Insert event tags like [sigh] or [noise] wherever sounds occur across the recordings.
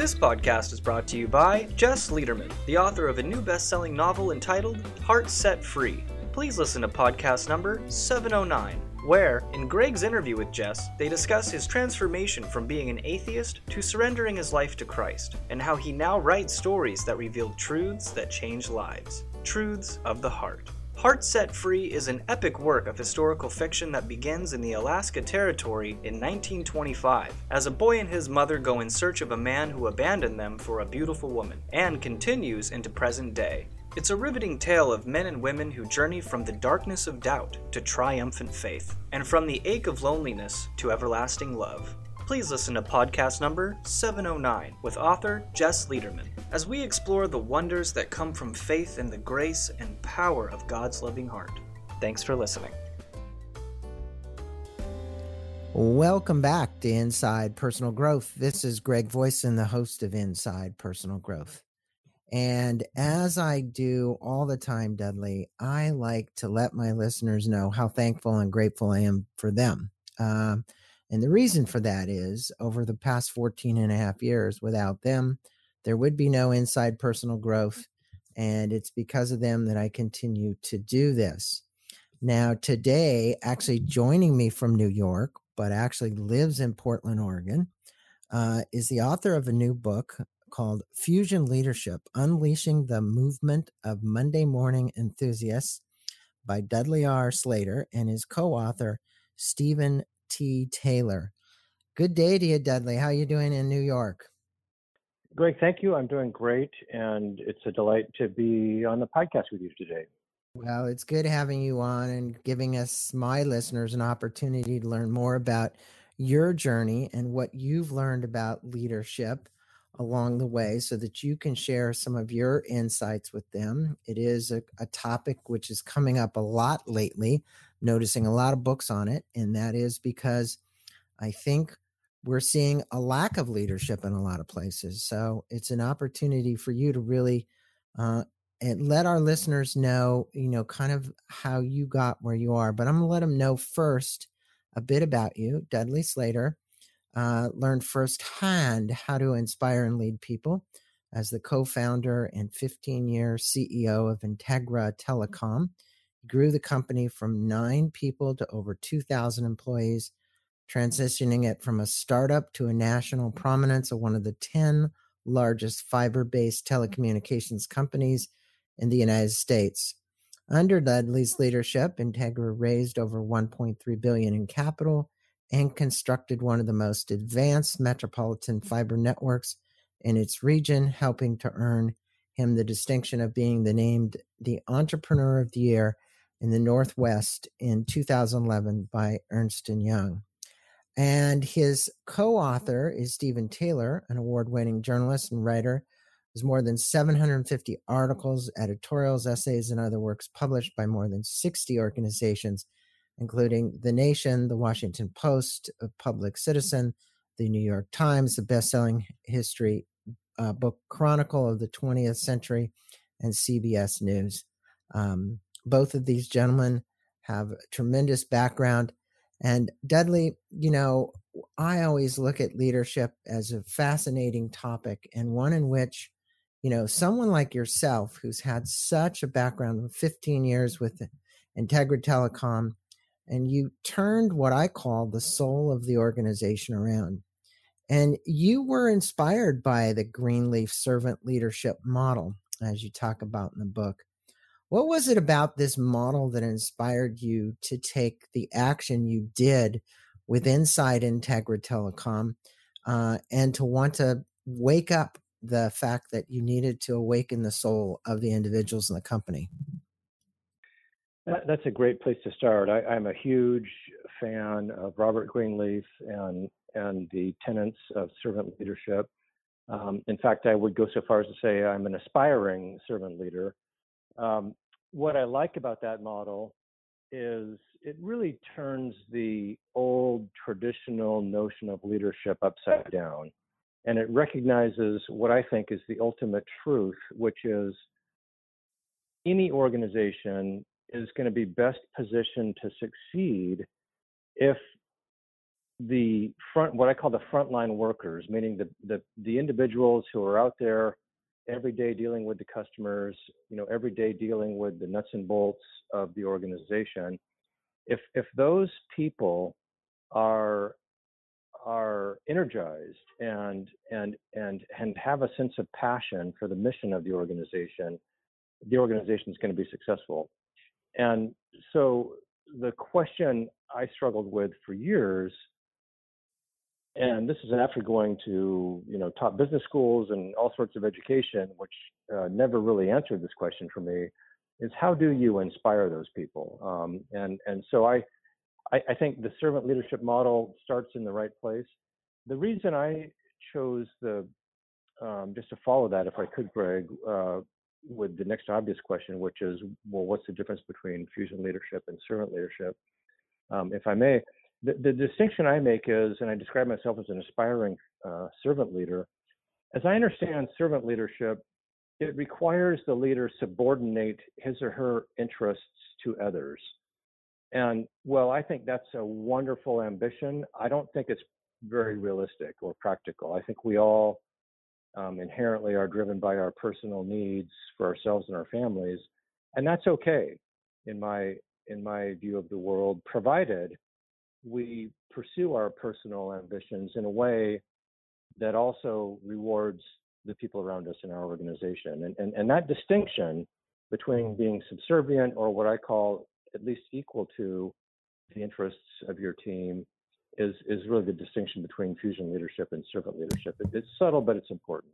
This podcast is brought to you by Jess Lederman, the author of a new best selling novel entitled Heart Set Free. Please listen to podcast number 709, where, in Greg's interview with Jess, they discuss his transformation from being an atheist to surrendering his life to Christ, and how he now writes stories that reveal truths that change lives. Truths of the Heart. Heart Set Free is an epic work of historical fiction that begins in the Alaska Territory in 1925, as a boy and his mother go in search of a man who abandoned them for a beautiful woman, and continues into present day. It's a riveting tale of men and women who journey from the darkness of doubt to triumphant faith, and from the ache of loneliness to everlasting love please listen to podcast number 709 with author Jess Lederman as we explore the wonders that come from faith in the grace and power of God's loving heart. Thanks for listening. Welcome back to Inside Personal Growth. This is Greg Voisin, the host of Inside Personal Growth. And as I do all the time, Dudley, I like to let my listeners know how thankful and grateful I am for them. Uh, and the reason for that is over the past 14 and a half years, without them, there would be no inside personal growth. And it's because of them that I continue to do this. Now, today, actually joining me from New York, but actually lives in Portland, Oregon, uh, is the author of a new book called Fusion Leadership Unleashing the Movement of Monday Morning Enthusiasts by Dudley R. Slater and his co author, Stephen T. Taylor. Good day to you, Dudley. How are you doing in New York? Greg, thank you. I'm doing great, and it's a delight to be on the podcast with you today. Well, it's good having you on and giving us, my listeners, an opportunity to learn more about your journey and what you've learned about leadership along the way so that you can share some of your insights with them. It is a, a topic which is coming up a lot lately noticing a lot of books on it. And that is because I think we're seeing a lack of leadership in a lot of places. So it's an opportunity for you to really uh, and let our listeners know, you know, kind of how you got where you are. But I'm going to let them know first a bit about you. Dudley Slater uh, learned firsthand how to inspire and lead people as the co founder and 15 year CEO of Integra Telecom grew the company from nine people to over 2,000 employees, transitioning it from a startup to a national prominence of one of the 10 largest fiber based telecommunications companies in the United States. Under Dudley's leadership, Integra raised over 1.3 billion in capital and constructed one of the most advanced metropolitan fiber networks in its region, helping to earn him the distinction of being the named the Entrepreneur of the Year in the Northwest in 2011 by Ernst & Young. And his co-author is Stephen Taylor, an award-winning journalist and writer. There's more than 750 articles, editorials, essays, and other works published by more than 60 organizations, including The Nation, The Washington Post, Public Citizen, The New York Times, the best-selling history uh, book Chronicle of the 20th Century, and CBS News. Um, both of these gentlemen have a tremendous background. And Dudley, you know, I always look at leadership as a fascinating topic and one in which, you know, someone like yourself who's had such a background of 15 years with Integra Telecom, and you turned what I call the soul of the organization around. And you were inspired by the Greenleaf servant leadership model, as you talk about in the book. What was it about this model that inspired you to take the action you did with Inside Integra Telecom uh, and to want to wake up the fact that you needed to awaken the soul of the individuals in the company? That's a great place to start. I, am a huge fan of Robert Greenleaf and and the tenets of servant leadership. Um, in fact, I would go so far as to say I'm an aspiring servant leader. Um, what I like about that model is it really turns the old traditional notion of leadership upside down. And it recognizes what I think is the ultimate truth, which is any organization is going to be best positioned to succeed if the front, what I call the frontline workers, meaning the, the, the individuals who are out there every day dealing with the customers, you know, every day dealing with the nuts and bolts of the organization. If, if those people are are energized and and and and have a sense of passion for the mission of the organization, the organization is going to be successful. And so the question I struggled with for years, and this is after going to you know top business schools and all sorts of education, which uh, never really answered this question for me, is how do you inspire those people? Um, and and so I, I I think the servant leadership model starts in the right place. The reason I chose the um, just to follow that, if I could, Greg, uh, with the next obvious question, which is, well, what's the difference between fusion leadership and servant leadership? Um, if I may, the, the, distinction I make is, and I describe myself as an aspiring uh, servant leader. As I understand servant leadership, it requires the leader to subordinate his or her interests to others. And well, I think that's a wonderful ambition. I don't think it's very realistic or practical. I think we all um, inherently are driven by our personal needs for ourselves and our families, and that's okay in my in my view of the world, provided we pursue our personal ambitions in a way that also rewards the people around us in our organization. And, and, and that distinction between being subservient or what I call at least equal to the interests of your team is is really the distinction between fusion leadership and servant leadership. It, it's subtle, but it's important.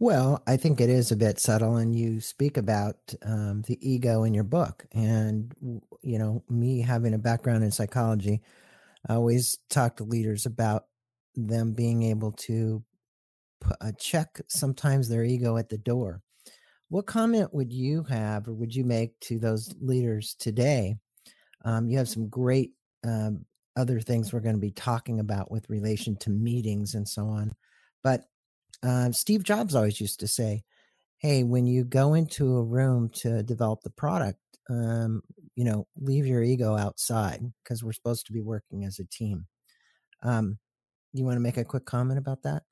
Well, I think it is a bit subtle, and you speak about um, the ego in your book. And you know, me having a background in psychology, I always talk to leaders about them being able to uh, check sometimes their ego at the door. What comment would you have, or would you make to those leaders today? Um, you have some great um, other things we're going to be talking about with relation to meetings and so on. But uh, Steve Jobs always used to say, "Hey, when you go into a room to develop the product, um, you know, leave your ego outside because we're supposed to be working as a team." Um, you want to make a quick comment about that?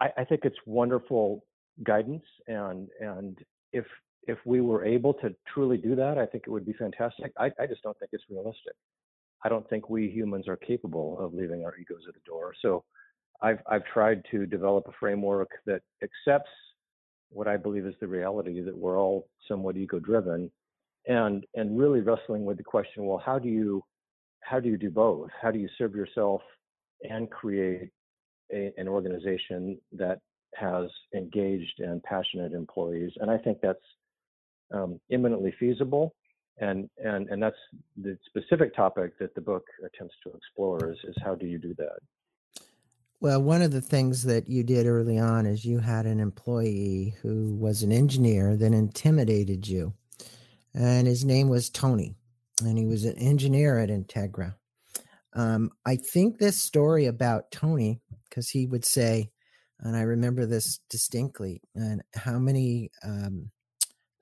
I, I think it's wonderful guidance, and and if if we were able to truly do that, I think it would be fantastic. I, I just don't think it's realistic. I don't think we humans are capable of leaving our egos at the door. So I've I've tried to develop a framework that accepts what I believe is the reality that we're all somewhat ego driven and and really wrestling with the question, well, how do you how do you do both? How do you serve yourself and create a, an organization that has engaged and passionate employees? And I think that's um, imminently feasible and and and that's the specific topic that the book attempts to explore is is how do you do that well one of the things that you did early on is you had an employee who was an engineer that intimidated you and his name was tony and he was an engineer at integra um, i think this story about tony because he would say and i remember this distinctly and how many um,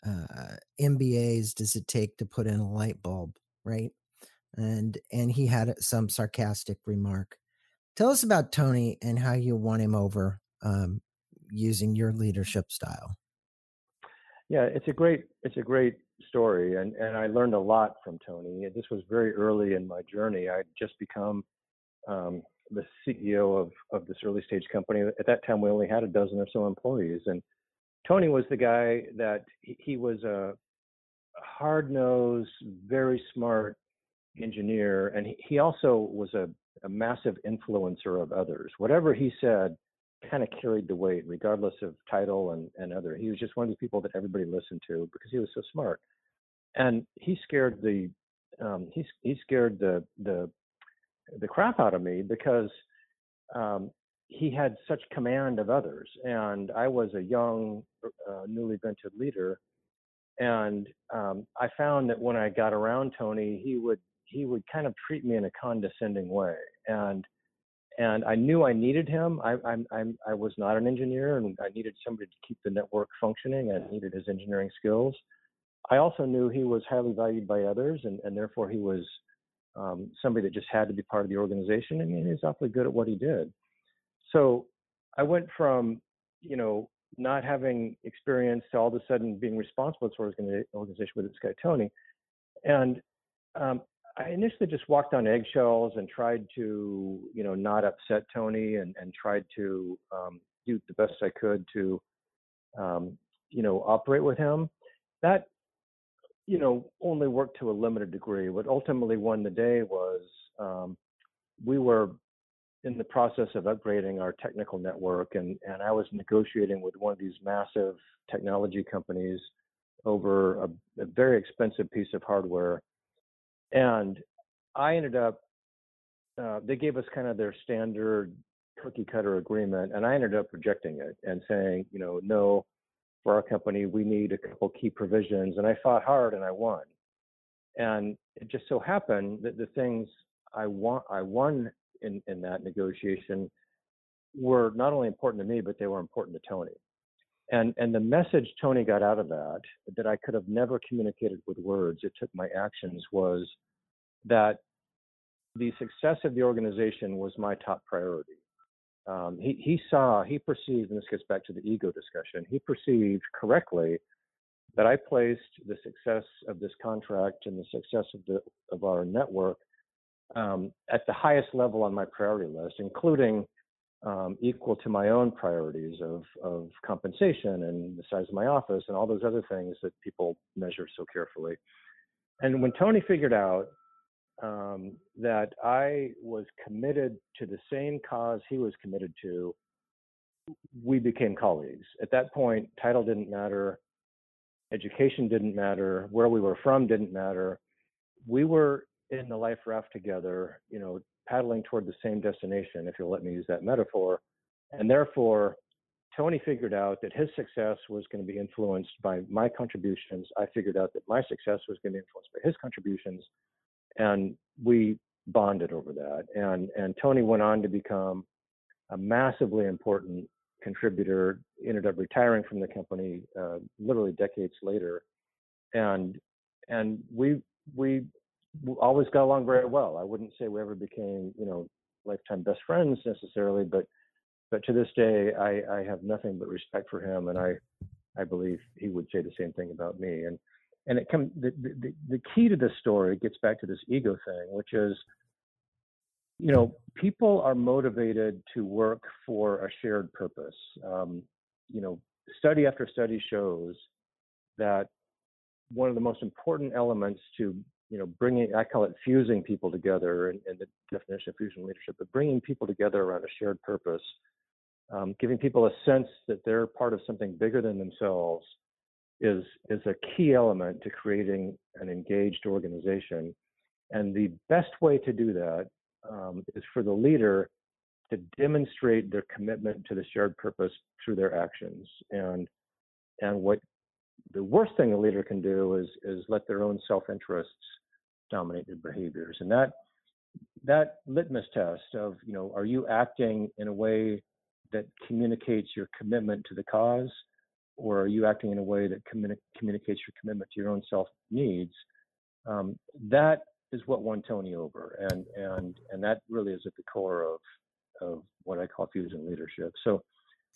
uh, MBAs does it take to put in a light bulb, right? And and he had some sarcastic remark. Tell us about Tony and how you won him over um, using your leadership style. Yeah, it's a great it's a great story, and and I learned a lot from Tony. This was very early in my journey. I'd just become um, the CEO of of this early stage company. At that time, we only had a dozen or so employees, and Tony was the guy that he, he was a hard nosed, very smart engineer, and he, he also was a, a massive influencer of others. Whatever he said kind of carried the weight, regardless of title and, and other. He was just one of these people that everybody listened to because he was so smart. And he scared the um, he he scared the the the crap out of me because um, he had such command of others, and I was a young, uh, newly vented leader, and um, I found that when I got around Tony, he would he would kind of treat me in a condescending way, and and I knew I needed him. I I'm, I'm I was not an engineer, and I needed somebody to keep the network functioning. I needed his engineering skills. I also knew he was highly valued by others, and and therefore he was um, somebody that just had to be part of the organization, and he's awfully good at what he did. So I went from, you know, not having experience to all of a sudden being responsible for an organization with this guy Tony, and um, I initially just walked on eggshells and tried to, you know, not upset Tony and, and tried to um, do the best I could to, um, you know, operate with him. That, you know, only worked to a limited degree. What ultimately won the day was um, we were in the process of upgrading our technical network, and, and I was negotiating with one of these massive technology companies over a, a very expensive piece of hardware and I ended up, uh, they gave us kind of their standard cookie cutter agreement, and I ended up rejecting it and saying, you know, no, for our company, we need a couple key provisions. And I fought hard and I won. And it just so happened that the things I want, I won in, in that negotiation were not only important to me, but they were important to Tony. And and the message Tony got out of that that I could have never communicated with words. It took my actions was that the success of the organization was my top priority. Um, he he saw he perceived, and this gets back to the ego discussion. He perceived correctly that I placed the success of this contract and the success of the of our network um, at the highest level on my priority list, including um, equal to my own priorities of, of compensation and the size of my office and all those other things that people measure so carefully. And when Tony figured out um, that I was committed to the same cause he was committed to, we became colleagues. At that point, title didn't matter, education didn't matter, where we were from didn't matter. We were in the life raft together, you know, paddling toward the same destination, if you'll let me use that metaphor. And therefore, Tony figured out that his success was going to be influenced by my contributions. I figured out that my success was going to be influenced by his contributions. And we bonded over that. And, and Tony went on to become a massively important contributor, ended up retiring from the company uh, literally decades later. And, and we, we always got along very well. I wouldn't say we ever became, you know, lifetime best friends necessarily, but but to this day, I, I have nothing but respect for him, and I I believe he would say the same thing about me. And and it comes the, the the key to this story gets back to this ego thing, which is, you know, people are motivated to work for a shared purpose. Um, you know, study after study shows that one of the most important elements to you know, bringing, I call it fusing people together and, in the definition of fusion leadership, but bringing people together around a shared purpose, um, giving people a sense that they're part of something bigger than themselves is, is a key element to creating an engaged organization. And the best way to do that um, is for the leader to demonstrate their commitment to the shared purpose through their actions. And and what the worst thing a leader can do is is let their own self-interests dominate their behaviors. And that that litmus test of you know are you acting in a way that communicates your commitment to the cause or are you acting in a way that communi- communicates your commitment to your own self needs um, that is what won tony over and and and that really is at the core of of what i call fusion leadership. So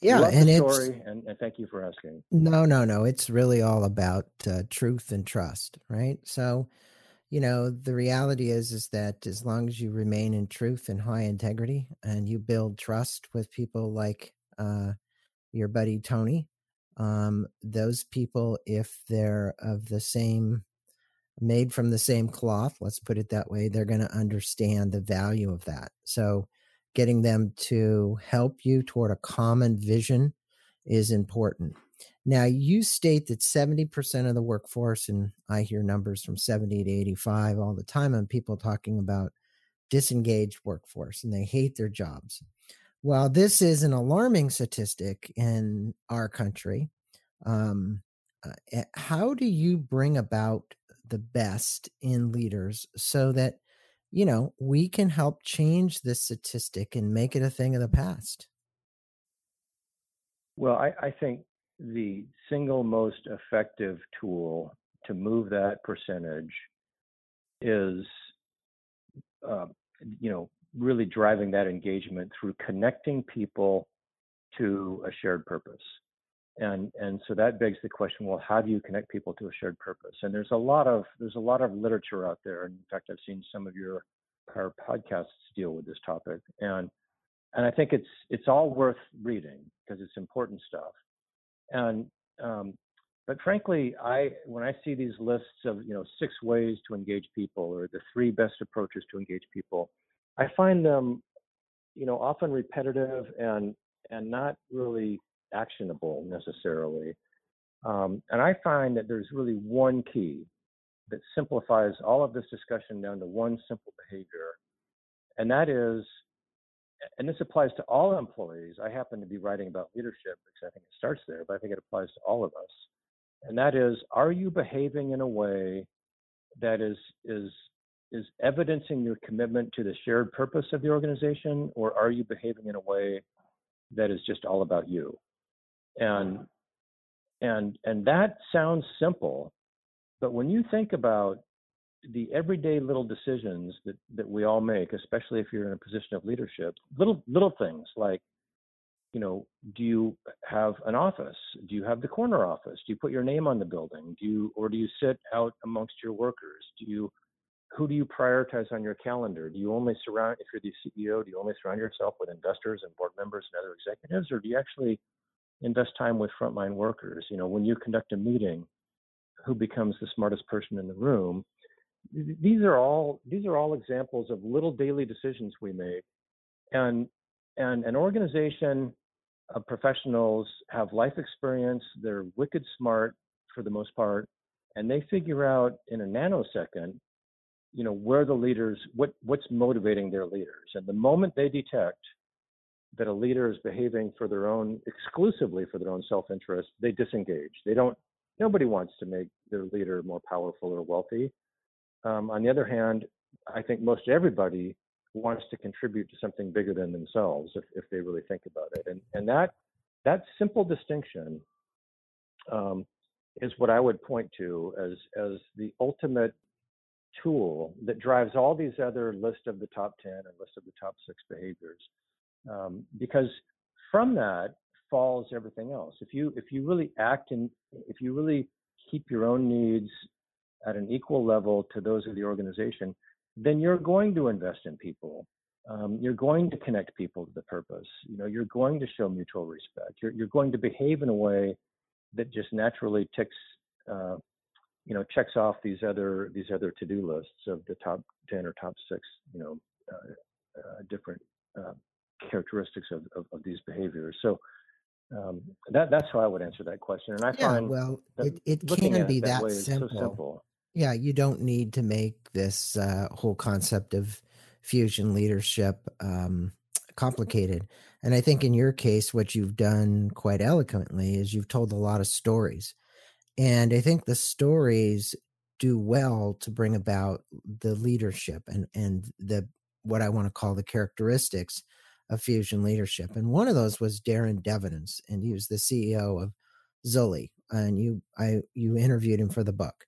yeah Love and the it's story and, and thank you for asking. No no no it's really all about uh, truth and trust right? So you know the reality is is that as long as you remain in truth and high integrity and you build trust with people like uh, your buddy tony um, those people if they're of the same made from the same cloth let's put it that way they're going to understand the value of that. So getting them to help you toward a common vision is important. Now, you state that 70% of the workforce, and I hear numbers from 70 to 85 all the time on people talking about disengaged workforce and they hate their jobs. While this is an alarming statistic in our country, um, uh, eh, how do you bring about the best in leaders so that you know, we can help change this statistic and make it a thing of the past. Well, I, I think the single most effective tool to move that percentage is uh, you know, really driving that engagement through connecting people to a shared purpose. And and so that begs the question, well, how do you connect people to a shared purpose? And there's a lot of there's a lot of literature out there. In fact, I've seen some of your our podcasts deal with this topic. And and I think it's it's all worth reading because it's important stuff. And um, but frankly, I when I see these lists of you know six ways to engage people or the three best approaches to engage people, I find them you know often repetitive and and not really actionable necessarily. Um, and I find that there's really one key that simplifies all of this discussion down to one simple behavior, and that is and this applies to all employees. I happen to be writing about leadership because I think it starts there, but I think it applies to all of us and that is are you behaving in a way that is is is evidencing your commitment to the shared purpose of the organization or are you behaving in a way that is just all about you and and and that sounds simple but when you think about the everyday little decisions that that we all make especially if you're in a position of leadership little little things like you know, do you have an office? Do you have the corner office? Do you put your name on the building? Do you, or do you sit out amongst your workers? Do you, who do you prioritize on your calendar? Do you only surround, if you're the CEO, do you only surround yourself with investors and board members and other executives, or do you actually invest time with frontline workers? You know, when you conduct a meeting, who becomes the smartest person in the room? These are all these are all examples of little daily decisions we make, and and an organization of professionals have life experience. They're wicked smart for the most part, and they figure out in a nanosecond, you know, where the leaders, what what's motivating their leaders. And the moment they detect that a leader is behaving for their own, exclusively for their own self-interest, they disengage. They don't. Nobody wants to make their leader more powerful or wealthy. Um, on the other hand, I think most everybody wants to contribute to something bigger than themselves if, if they really think about it. And, and that, that simple distinction um, is what I would point to as, as the ultimate tool that drives all these other list of the top 10 and list of the top six behaviors. Um, because from that falls everything else. If you, if you really act and if you really keep your own needs at an equal level to those of the organization, then you're going to invest in people. Um, you're going to connect people to the purpose. You know, you're going to show mutual respect. You're, you're going to behave in a way that just naturally ticks, uh, you know, checks off these other these other to-do lists of the top ten or top six, you know, uh, uh, different uh, characteristics of, of, of, these behaviors. So um, that that's how I would answer that question. And I yeah, find well, it, it can be that, that simple. So simple. Yeah, you don't need to make this uh, whole concept of fusion leadership um, complicated. And I think in your case, what you've done quite eloquently is you've told a lot of stories. And I think the stories do well to bring about the leadership and, and the what I want to call the characteristics of fusion leadership. And one of those was Darrell Cavens, and he was the CEO of Zulily. And you I you interviewed him for the book.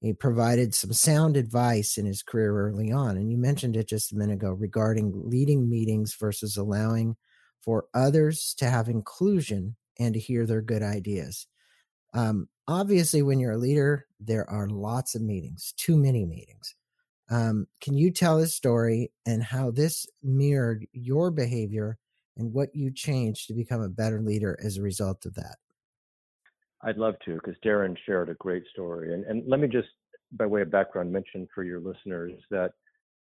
He provided some sound advice in his career early on. And you mentioned it just a minute ago regarding leading meetings versus allowing for others to have inclusion and to hear their good ideas. Um, obviously, when you're a leader, there are lots of meetings, too many meetings. Um, can you tell a story and how this mirrored your behavior and what you changed to become a better leader as a result of that? I'd love to, because Darrell shared a great story. And, and let me just, by way of background, mention for your listeners that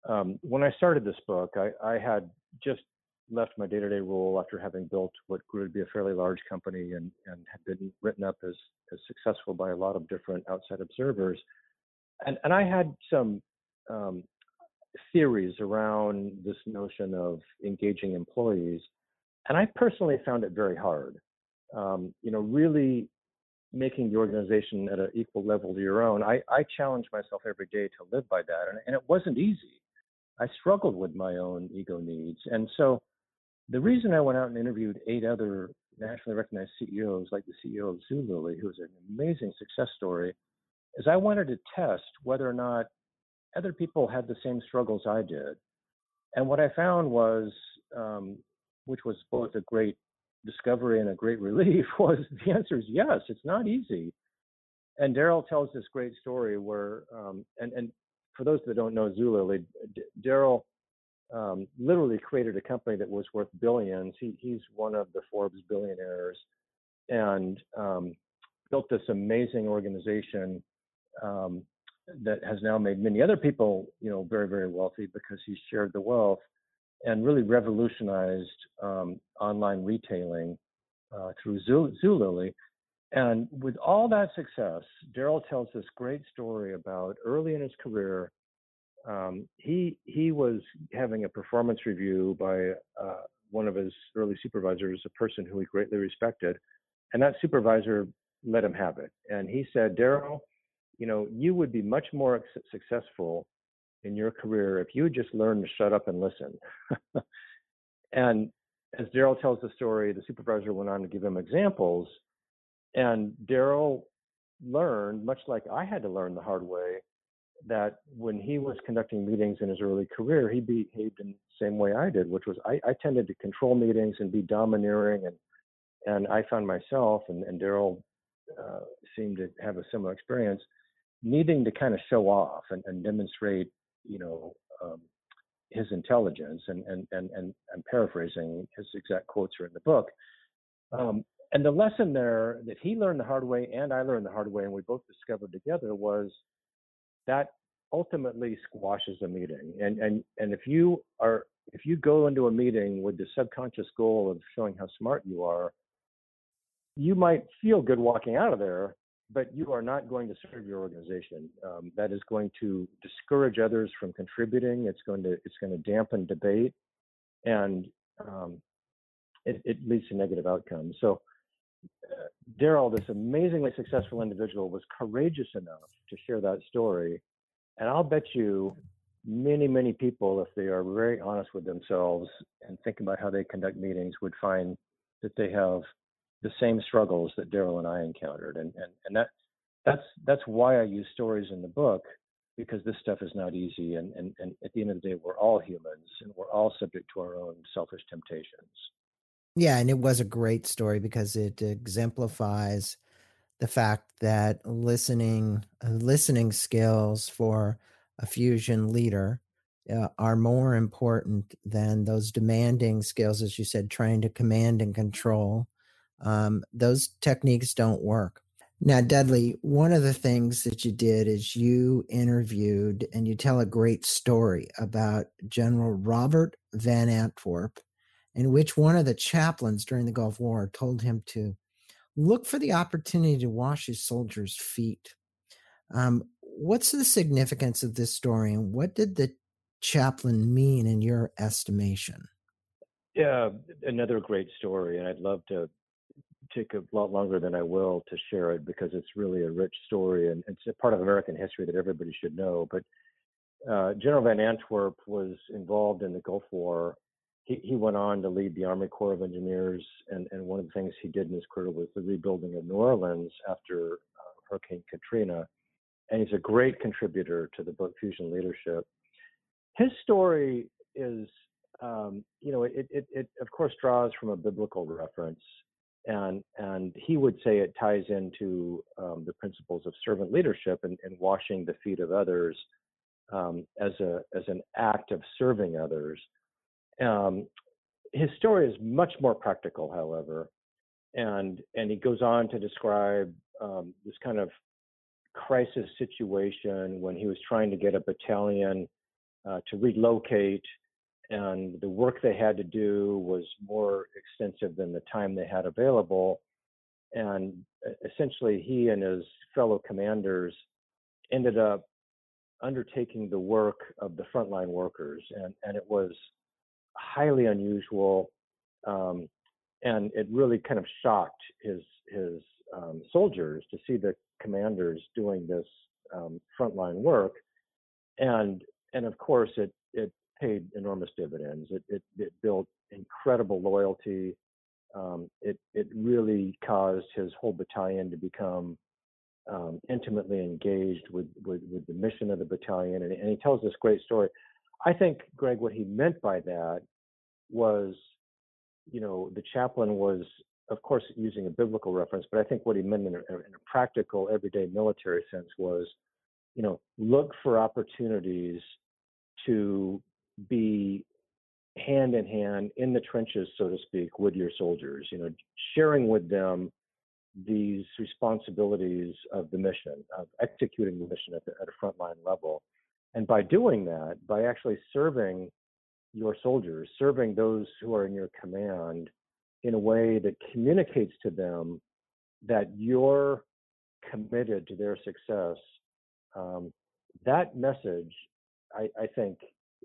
um, when I started this book, I, I had just left my day-to-day role after having built what grew to be a fairly large company and, and had been written up as, as successful by a lot of different outside observers. And, and I had some um, theories around this notion of engaging employees. And I personally found it very hard. Um, you know, really making the organization at an equal level to your own, I, I challenge myself every day to live by that. And, and it wasn't easy. I struggled with my own ego needs. And so the reason I went out and interviewed eight other nationally recognized CEOs, like the CEO of Zulily, who is an amazing success story, is I wanted to test whether or not other people had the same struggles I did. And what I found was, um, which was both a great discovery and a great [laughs] relief, was the answer is yes, it's not easy. And Darrell tells this great story where, um, and, and for those that don't know Zulily, Darrell um, literally created a company that was worth billions. He, he's one of the Forbes billionaires and um, built this amazing organization um, that has now made many other people, you know, very, very wealthy because he shared the wealth and really revolutionized um, online retailing uh, through Zulily. And with all that success, Darrell tells this great story about early in his career. Um, he he was having a performance review by uh, one of his early supervisors, a person who he greatly respected, and that supervisor let him have it. And he said, Darrell, you know, you would be much more successful in your career if you just learned to shut up and listen. [laughs] and as Darrell tells the story, the supervisor went on to give him examples. And Darrell learned, much like I had to learn the hard way, that when he was conducting meetings in his early career, he behaved in the same way I did, which was I, I tended to control meetings and be domineering. And, and I found myself, and, and Darrell uh, seemed to have a similar experience, needing to kind of show off and, and demonstrate, you know, um, his intelligence. And, and, and, and I'm paraphrasing his exact quotes are in the book. Um, and the lesson there that he learned the hard way and I learned the hard way, and we both discovered together was that ultimately squashes a meeting. And and and if you are if you go into a meeting with the subconscious goal of showing how smart you are, you might feel good walking out of there, but you are not going to serve your organization. Um, that is going to discourage others from contributing. It's going to it's going to dampen debate, and um, it, it, leads to negative outcomes. So, uh, Darrell, this amazingly successful individual, was courageous enough to share that story, and I'll bet you many many people, if they are very honest with themselves and think about how they conduct meetings, would find that they have the same struggles that Darrell and I encountered, and and and that that's that's why I use stories in the book because this stuff is not easy, and and and at the end of the day, we're all humans and we're all subject to our own selfish temptations. Yeah, and it was a great story because it exemplifies the fact that listening uh, listening skills for a fusion leader uh, are more important than those demanding skills, as you said, trying to command and control um, those techniques don't work. Now, Dudley, one of the things that you did is you interviewed and you tell a great story about General Robert Van Antwerp, in which one of the chaplains during the Gulf War told him to look for the opportunity to wash his soldiers' feet. Um, what's the significance of this story, and what did the chaplain mean in your estimation? Yeah, another great story, and I'd love to take a lot longer than I will to share it because it's really a rich story and it's a part of American history that everybody should know. But uh, General Van Antwerp was involved in the Gulf War. He, he went on to lead the Army Corps of Engineers, and, and one of the things he did in his career was the rebuilding of New Orleans after uh, Hurricane Katrina. And he's a great contributor to the book Fusion Leadership. His story is, um, you know, it, it, it of course draws from a biblical reference and and he would say it ties into um, the principles of servant leadership and, and washing the feet of others um, as a as an act of serving others. Um, his story is much more practical, however, and and he goes on to describe um, this kind of crisis situation when he was trying to get a battalion uh, to relocate and the work they had to do was more extensive than the time they had available. And essentially, he and his fellow commanders ended up undertaking the work of the frontline workers, and, and it was highly unusual, um, and it really kind of shocked his his um, soldiers to see the commanders doing this um, frontline work, and and of course it it paid enormous dividends. It, it, it built incredible loyalty. Um, it, it really caused his whole battalion to become um, intimately engaged with, with, with the mission of the battalion, and, and he tells this great story. I think, Greg, what he meant by that was, you know, the chaplain was, of course, using a biblical reference, but I think what he meant in a, in a practical, everyday military sense was, you know, look for opportunities to be hand in hand in the trenches, so to speak, with your soldiers, you know, sharing with them these responsibilities of the mission, of executing the mission at, the, at a frontline level. And by doing that, by actually serving your soldiers, serving those who are in your command in a way that communicates to them that you're committed to their success, um, that message, I, I, think,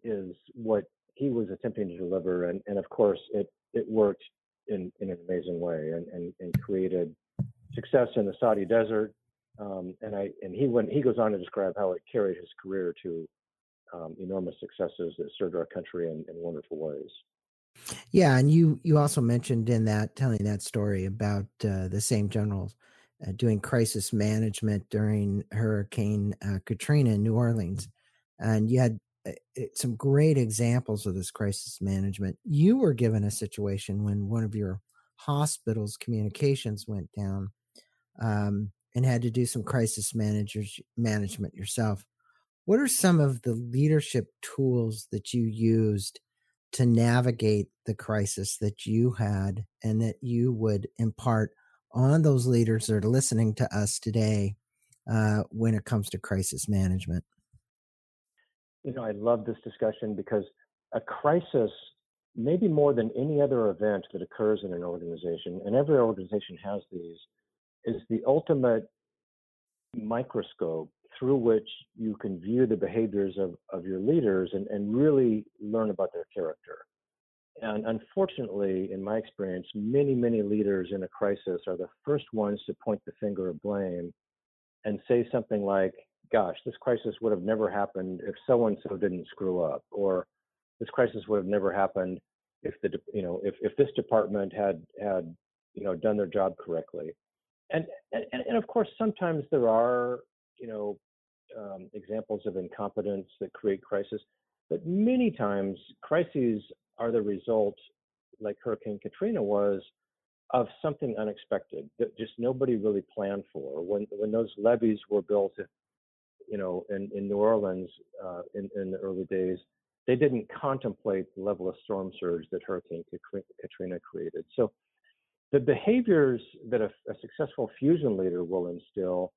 is what he was attempting to deliver. And, and of course, it, it worked in, in an amazing way and, and, and created success in the Saudi desert. Um, and I and he went he goes on to describe how it carried his career to um, enormous successes that served our country in, in wonderful ways. Yeah, and you you also mentioned in that telling that story about uh, the same generals uh, doing crisis management during Hurricane uh, Katrina in New Orleans, and you had uh, some great examples of this crisis management. You were given a situation when one of your hospital's communications went down, um, and had to do some crisis managers management yourself. What are some of the leadership tools that you used to navigate the crisis that you had and that you would impart on those leaders that are listening to us today uh, when it comes to crisis management? You know, I love this discussion because a crisis, maybe more than any other event that occurs in an organization, and every organization has these, is the ultimate microscope through which you can view the behaviors of, of your leaders and, and really learn about their character. And unfortunately, in my experience, many, many leaders in a crisis are the first ones to point the finger of blame and say something like, gosh, this crisis would have never happened if so and so didn't screw up, or this crisis would have never happened if the you know if, if this department had had you know done their job correctly. And, and and of course sometimes there are you know um, examples of incompetence that create crisis but many times crises are the result like hurricane katrina was of something unexpected that just nobody really planned for. When when those levees were built you know in, in new orleans uh, in, in the early days they didn't contemplate the level of storm surge that hurricane katrina created so the behaviors that a, a, successful fusion leader will instill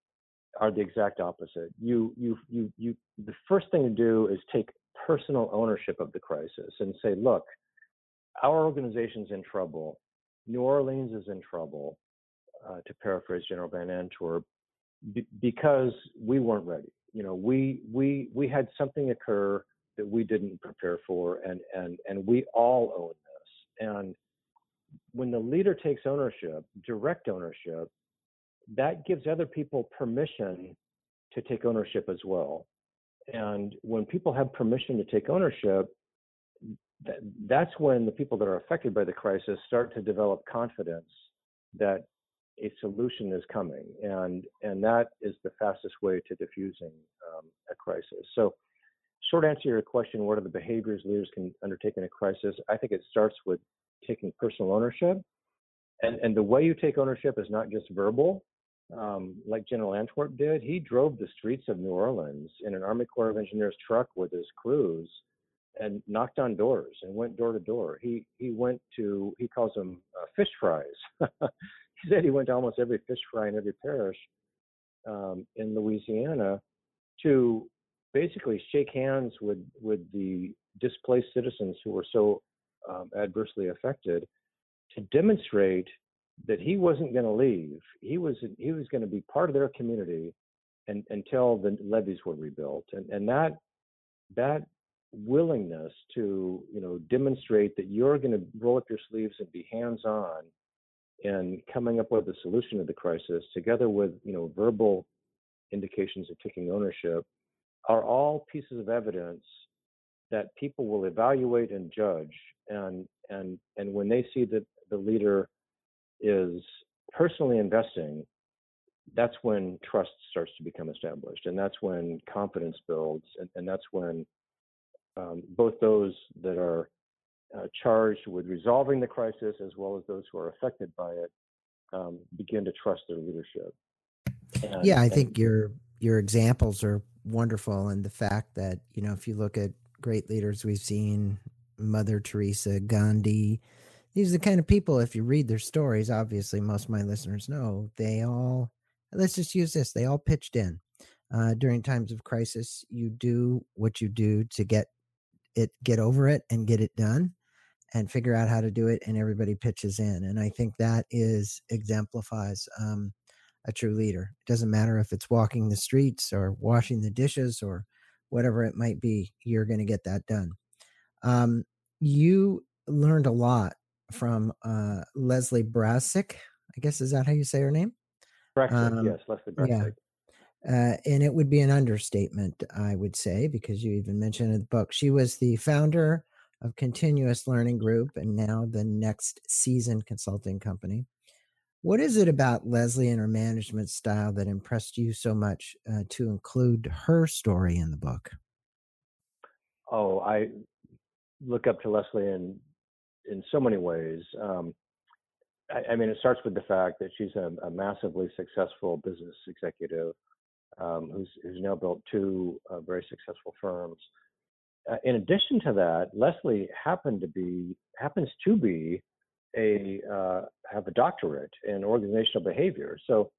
are the exact opposite. You, you, you, you. The first thing to do is take personal ownership of the crisis and say, look, our organization's in trouble. New Orleans is in trouble, uh, to paraphrase General Van Antwerp, b- because we weren't ready. You know, we we we had something occur that we didn't prepare for, and and and we all own this. And when the leader takes ownership, direct ownership, that gives other people permission to take ownership as well. And when people have permission to take ownership, that, that's when the people that are affected by the crisis start to develop confidence that a solution is coming, and and that is the fastest way to diffusing um, a crisis. So, short answer to your question: What are the behaviors leaders can undertake in a crisis? I think it starts with taking personal ownership. And, and the way you take ownership is not just verbal, um, like General Antwerp did. He drove the streets of New Orleans in an Army Corps of Engineers truck with his crews and knocked on doors and went door to door. He he went to he calls them uh, fish fries. [laughs] [laughs] said he went to almost every fish fry in every parish um, in Louisiana to basically shake hands with with the displaced citizens who were so um, adversely affected to demonstrate that he wasn't going to leave. He was he was going to be part of their community and, until the levees were rebuilt. And and that that willingness to you know demonstrate that you're going to roll up your sleeves and be hands on in coming up with a solution to the crisis, together with you know verbal indications of taking ownership, are all pieces of evidence that people will evaluate and judge. And and and when they see that the leader is personally investing that's when trust starts to become established, and that's when confidence builds, and, and that's when um, both those that are uh, charged with resolving the crisis as well as those who are affected by it um, begin to trust their leadership. And, yeah, I and, think your your examples are wonderful, and the fact that you know if you look at great leaders we've seen, Mother Teresa, Gandhi, these are the kind of people. If you read their stories, obviously most of my listeners know they all. Let's just use this. They all pitched in uh, during times of crisis. You do what you do to get it, get over it, and get it done and figure out how to do it and everybody pitches in and i think that is exemplifies um, a true leader it doesn't matter if it's walking the streets or washing the dishes or whatever it might be you're going to get that done um, you learned a lot from uh, leslie Braksick i guess is that how you say her name um, yes leslie Braksick yeah. Uh, and it would be an understatement, I would say, because you even mentioned in the book. She was the founder of Continuous Learning Group and now the Next Season Consulting Company. What is it about Leslie and her management style that impressed you so much uh, to include her story in the book? Oh, I look up to Leslie in in so many ways. Um, I, I, mean, it starts with the fact that she's a, a massively successful business executive um, who's who's now built two uh, very successful firms uh, in addition to that, Leslie happened to be happens to be a uh, have a doctorate in organizational behavior. So,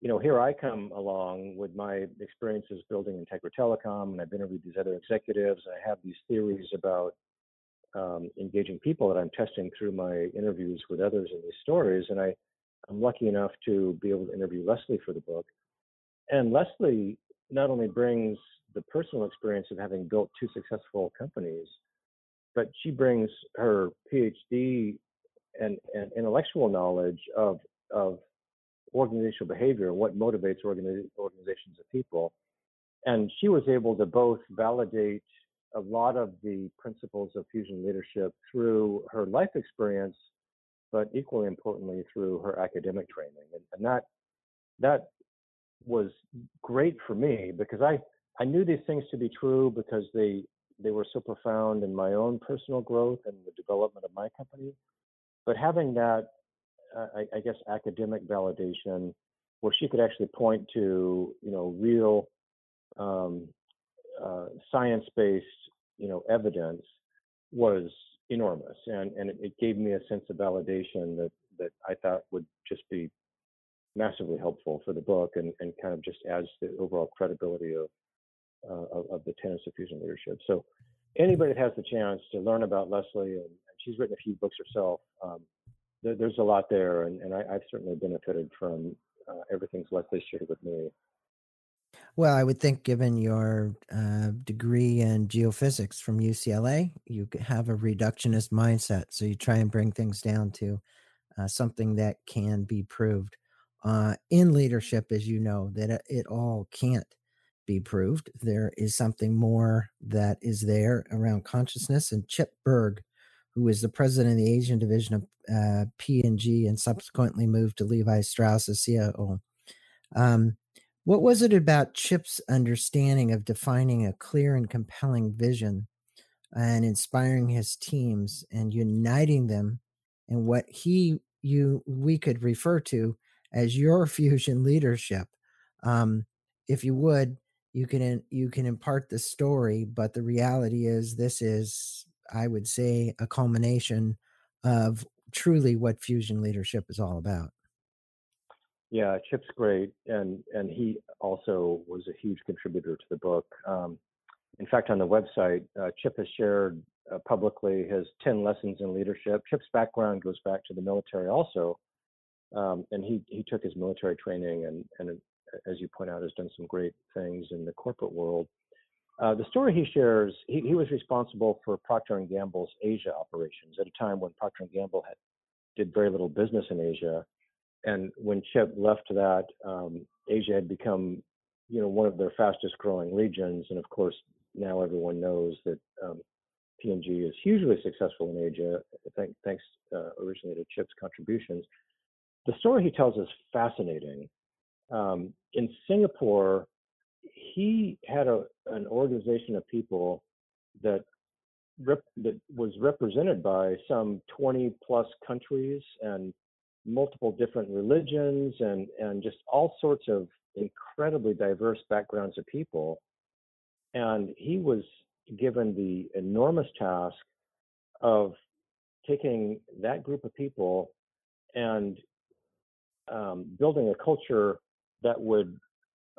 you know, here I come along with my experiences building Integra Telecom, and I've interviewed these other executives, and I have these theories about um, engaging people that I'm testing through my interviews with others in these stories. And I, I'm lucky enough to be able to interview Leslie for the book. And Leslie not only brings the personal experience of having built two successful companies, but she brings her PhD and, and intellectual knowledge of of organizational behavior and what motivates organi- organizations of people. And she was able to both validate a lot of the principles of fusion leadership through her life experience, but equally importantly through her academic training. And, and that that was great for me because I I knew these things to be true because they they were so profound in my own personal growth and the development of my company. But having that, uh, I, I, guess, academic validation, where she could actually point to, you know, real um, uh, science-based, you know, evidence, was enormous, and and it, it gave me a sense of validation that that I thought would just be massively helpful for the book and, and kind of just adds the overall credibility of uh, of, of, the tenets of fusion leadership. So anybody that has the chance to learn about Leslie, and, she's written a few books herself, um, there, there's a lot there, and, and I, have certainly benefited from uh, everything Leslie shared with me. Well, I would think, given your uh, degree in geophysics from UCLA, you have a reductionist mindset. So you try and bring things down to uh, something that can be proved. Uh, in leadership, as you know, that it all can't be proved. There is something more that is there around consciousness. And Chip Bergh, who is the president of the Asian division of uh, P&G and subsequently moved to Levi Strauss as COO. Um, what was it about Chip's understanding of defining a clear and compelling vision and inspiring his teams and uniting them in what he you we could refer to as your [laughs] fusion leadership? Um, if you would, you can you can impart the story but the reality is this is i would say a culmination of truly what fusion leadership is all about yeah chip's great and and he also was a huge contributor to the book um, in fact on the website uh, chip has shared uh, publicly his 10 lessons in leadership chip's background goes back to the military also um, and he he took his military training and and as you point out, has done some great things in the corporate world. Uh, the story he shares, he, he, was responsible for Procter Gamble's Asia operations at a time when Procter Gamble had, did very little business in Asia. And when Chip left that, um, Asia had become, you know, one of their fastest growing regions. And of course, now everyone knows that um, P&G is hugely successful in Asia, thanks uh, originally to Chip's contributions. The story he tells is fascinating. Um, in Singapore, he had a, an organization of people that rep, that was represented by some 20 plus countries and multiple different religions and and just all sorts of incredibly diverse backgrounds of people. And he was given the enormous task of taking that group of people and um, building a culture that would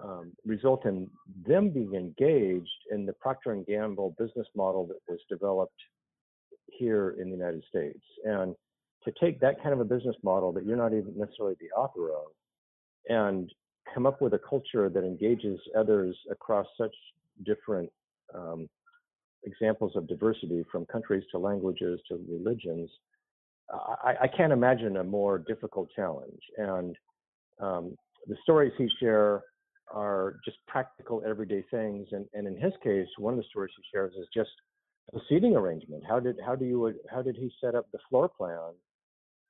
um, result in them being engaged in the Procter and Gamble business model that was developed here in the United States. And to take that kind of a business model that you're not even necessarily the author of and come up with a culture that engages others across such different um, examples of diversity from countries to languages to religions, I, I can't imagine a more difficult challenge. And um, the stories he share are just practical everyday things. And, and in his case, one of the stories he shares is just the seating arrangement. How did how do you how did he set up the floor plan?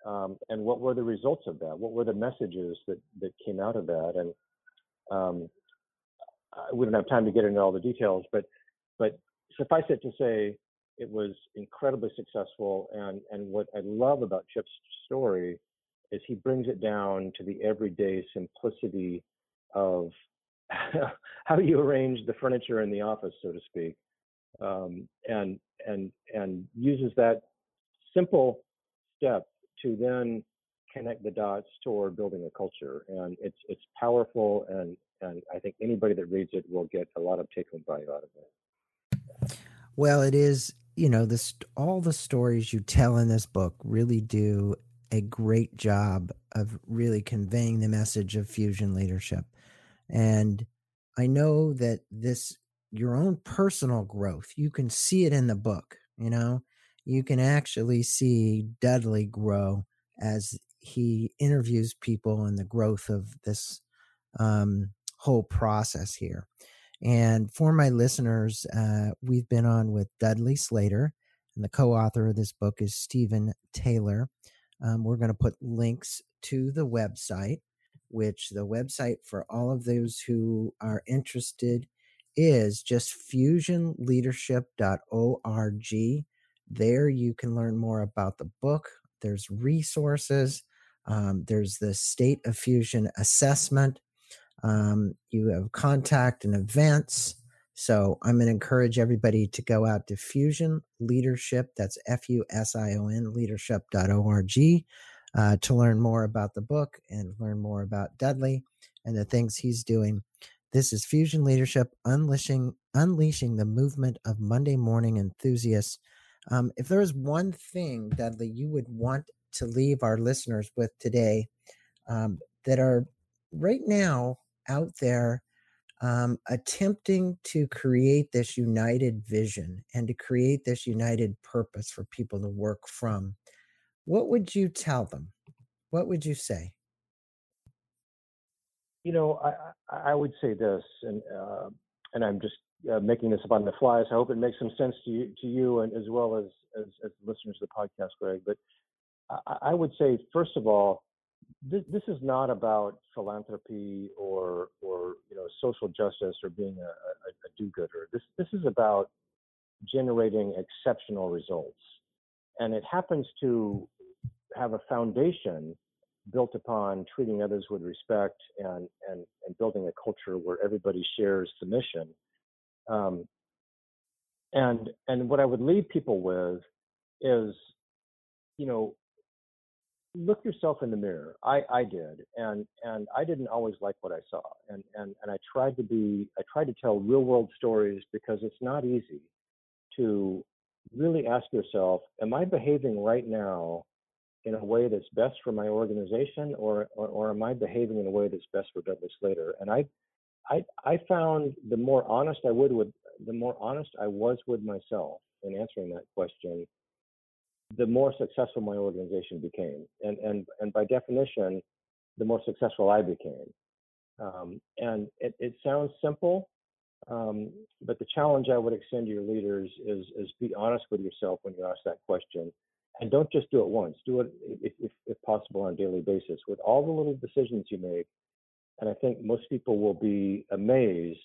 Um, and what were the results of that? What were the messages that that came out of that? And um, we don't have time to get into all the details, but but suffice it to say, it was incredibly successful. And and what I love about Chip's story is he brings it down to the everyday simplicity of [laughs] how you arrange the furniture in the office, so to speak, um, and and and uses that simple step to then connect the dots toward building a culture. And it's it's powerful, and and I think anybody that reads it will get a lot of take-home value out of it. Well, it is you know this all the stories you tell in this book really do a great job of really conveying the message of fusion leadership. And i know that this your own personal growth you can see it in the book you know? You can actually see dudley grow as he interviews people and the growth of this um, whole process here and for my listeners, uh, we've been on with Dudley Slater, and the co author of this book is Stephen Taylor. Um, we're going to put links to the website, which the website for all of those who are interested is just fusionleadership.org. There you can learn more about the book. There's resources. Um, there's the State of Fusion assessment. Um, you have contact and events. So I'm going to encourage everybody to go out to Fusion Leadership. That's F U S I O N leadership.org uh, to learn more about the book and learn more about Dudley and the things he's doing. This is Fusion Leadership unleashing unleashing the movement of Monday morning enthusiasts. Um, if there is one thing, Dudley, you would want to leave our listeners with today um, that are right now out there um, attempting to create this united vision and to create this united purpose for people to work from, what would you tell them? What would you say? You know, I, I would say this, and uh, and I'm just uh, making this up on the fly, so I hope it makes some sense to you, to you, and as well as as, as listeners of the podcast, Greg. But I, I would say, first of all, this, this is not about philanthropy or or you know social justice or being a, a, a do-gooder. This this is about generating exceptional results, and it happens to have a foundation built upon treating others with respect and and and building a culture where everybody shares the mission. Um, and and what I would leave people with is, you know, look yourself in the mirror. I, I did, and and I didn't always like what I saw, and and and I tried to be I tried to tell real world stories because it's not easy to really ask yourself, am I behaving right now in a way that's best for my organization, or or, or am I behaving in a way that's best for Dudley Slater? And I I I found the more honest I would with the more honest I was with myself in answering that question, the more successful my organization became. And, and, and by definition, the more successful I became. Um, and it, it, sounds simple, um, but the challenge I would extend to your leaders is, is be honest with yourself when you ask that question. And don't just do it once. Do it, if, if, if possible, on a daily basis. With all the little decisions you make, and I think most people will be amazed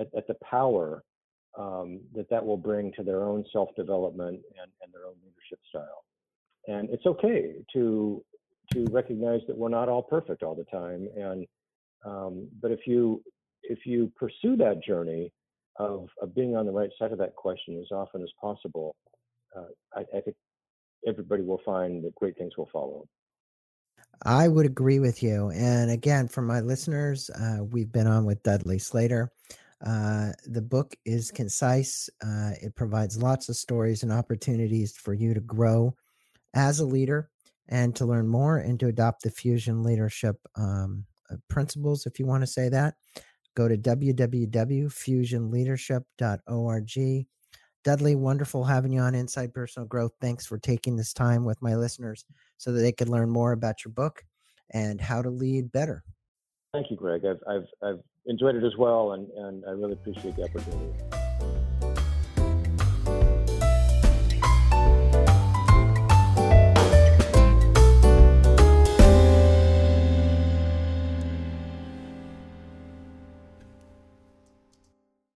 at, at the power um, that that will bring to their own self-development and, and their own leadership style. And it's okay to to recognize that we're not all perfect all the time. And um, but if you if you pursue that journey of, of being on the right side of that question as often as possible, uh, I, I think everybody will find that great things will follow. I would agree with you. And again, for my listeners, uh, we've been on with Dudley Slater. Uh, the book is concise. Uh, it provides lots of stories and opportunities for you to grow as a leader and to learn more and to adopt the fusion leadership um, uh, principles, if you want to say that. Go to www.fusionleadership.org. Dudley, wonderful having you on Inside Personal Growth. Thanks for taking this time with my listeners so that they could learn more about your book and how to lead better. Thank you, Greg. I've, I've, I've enjoyed it as well, and, and I really appreciate the opportunity.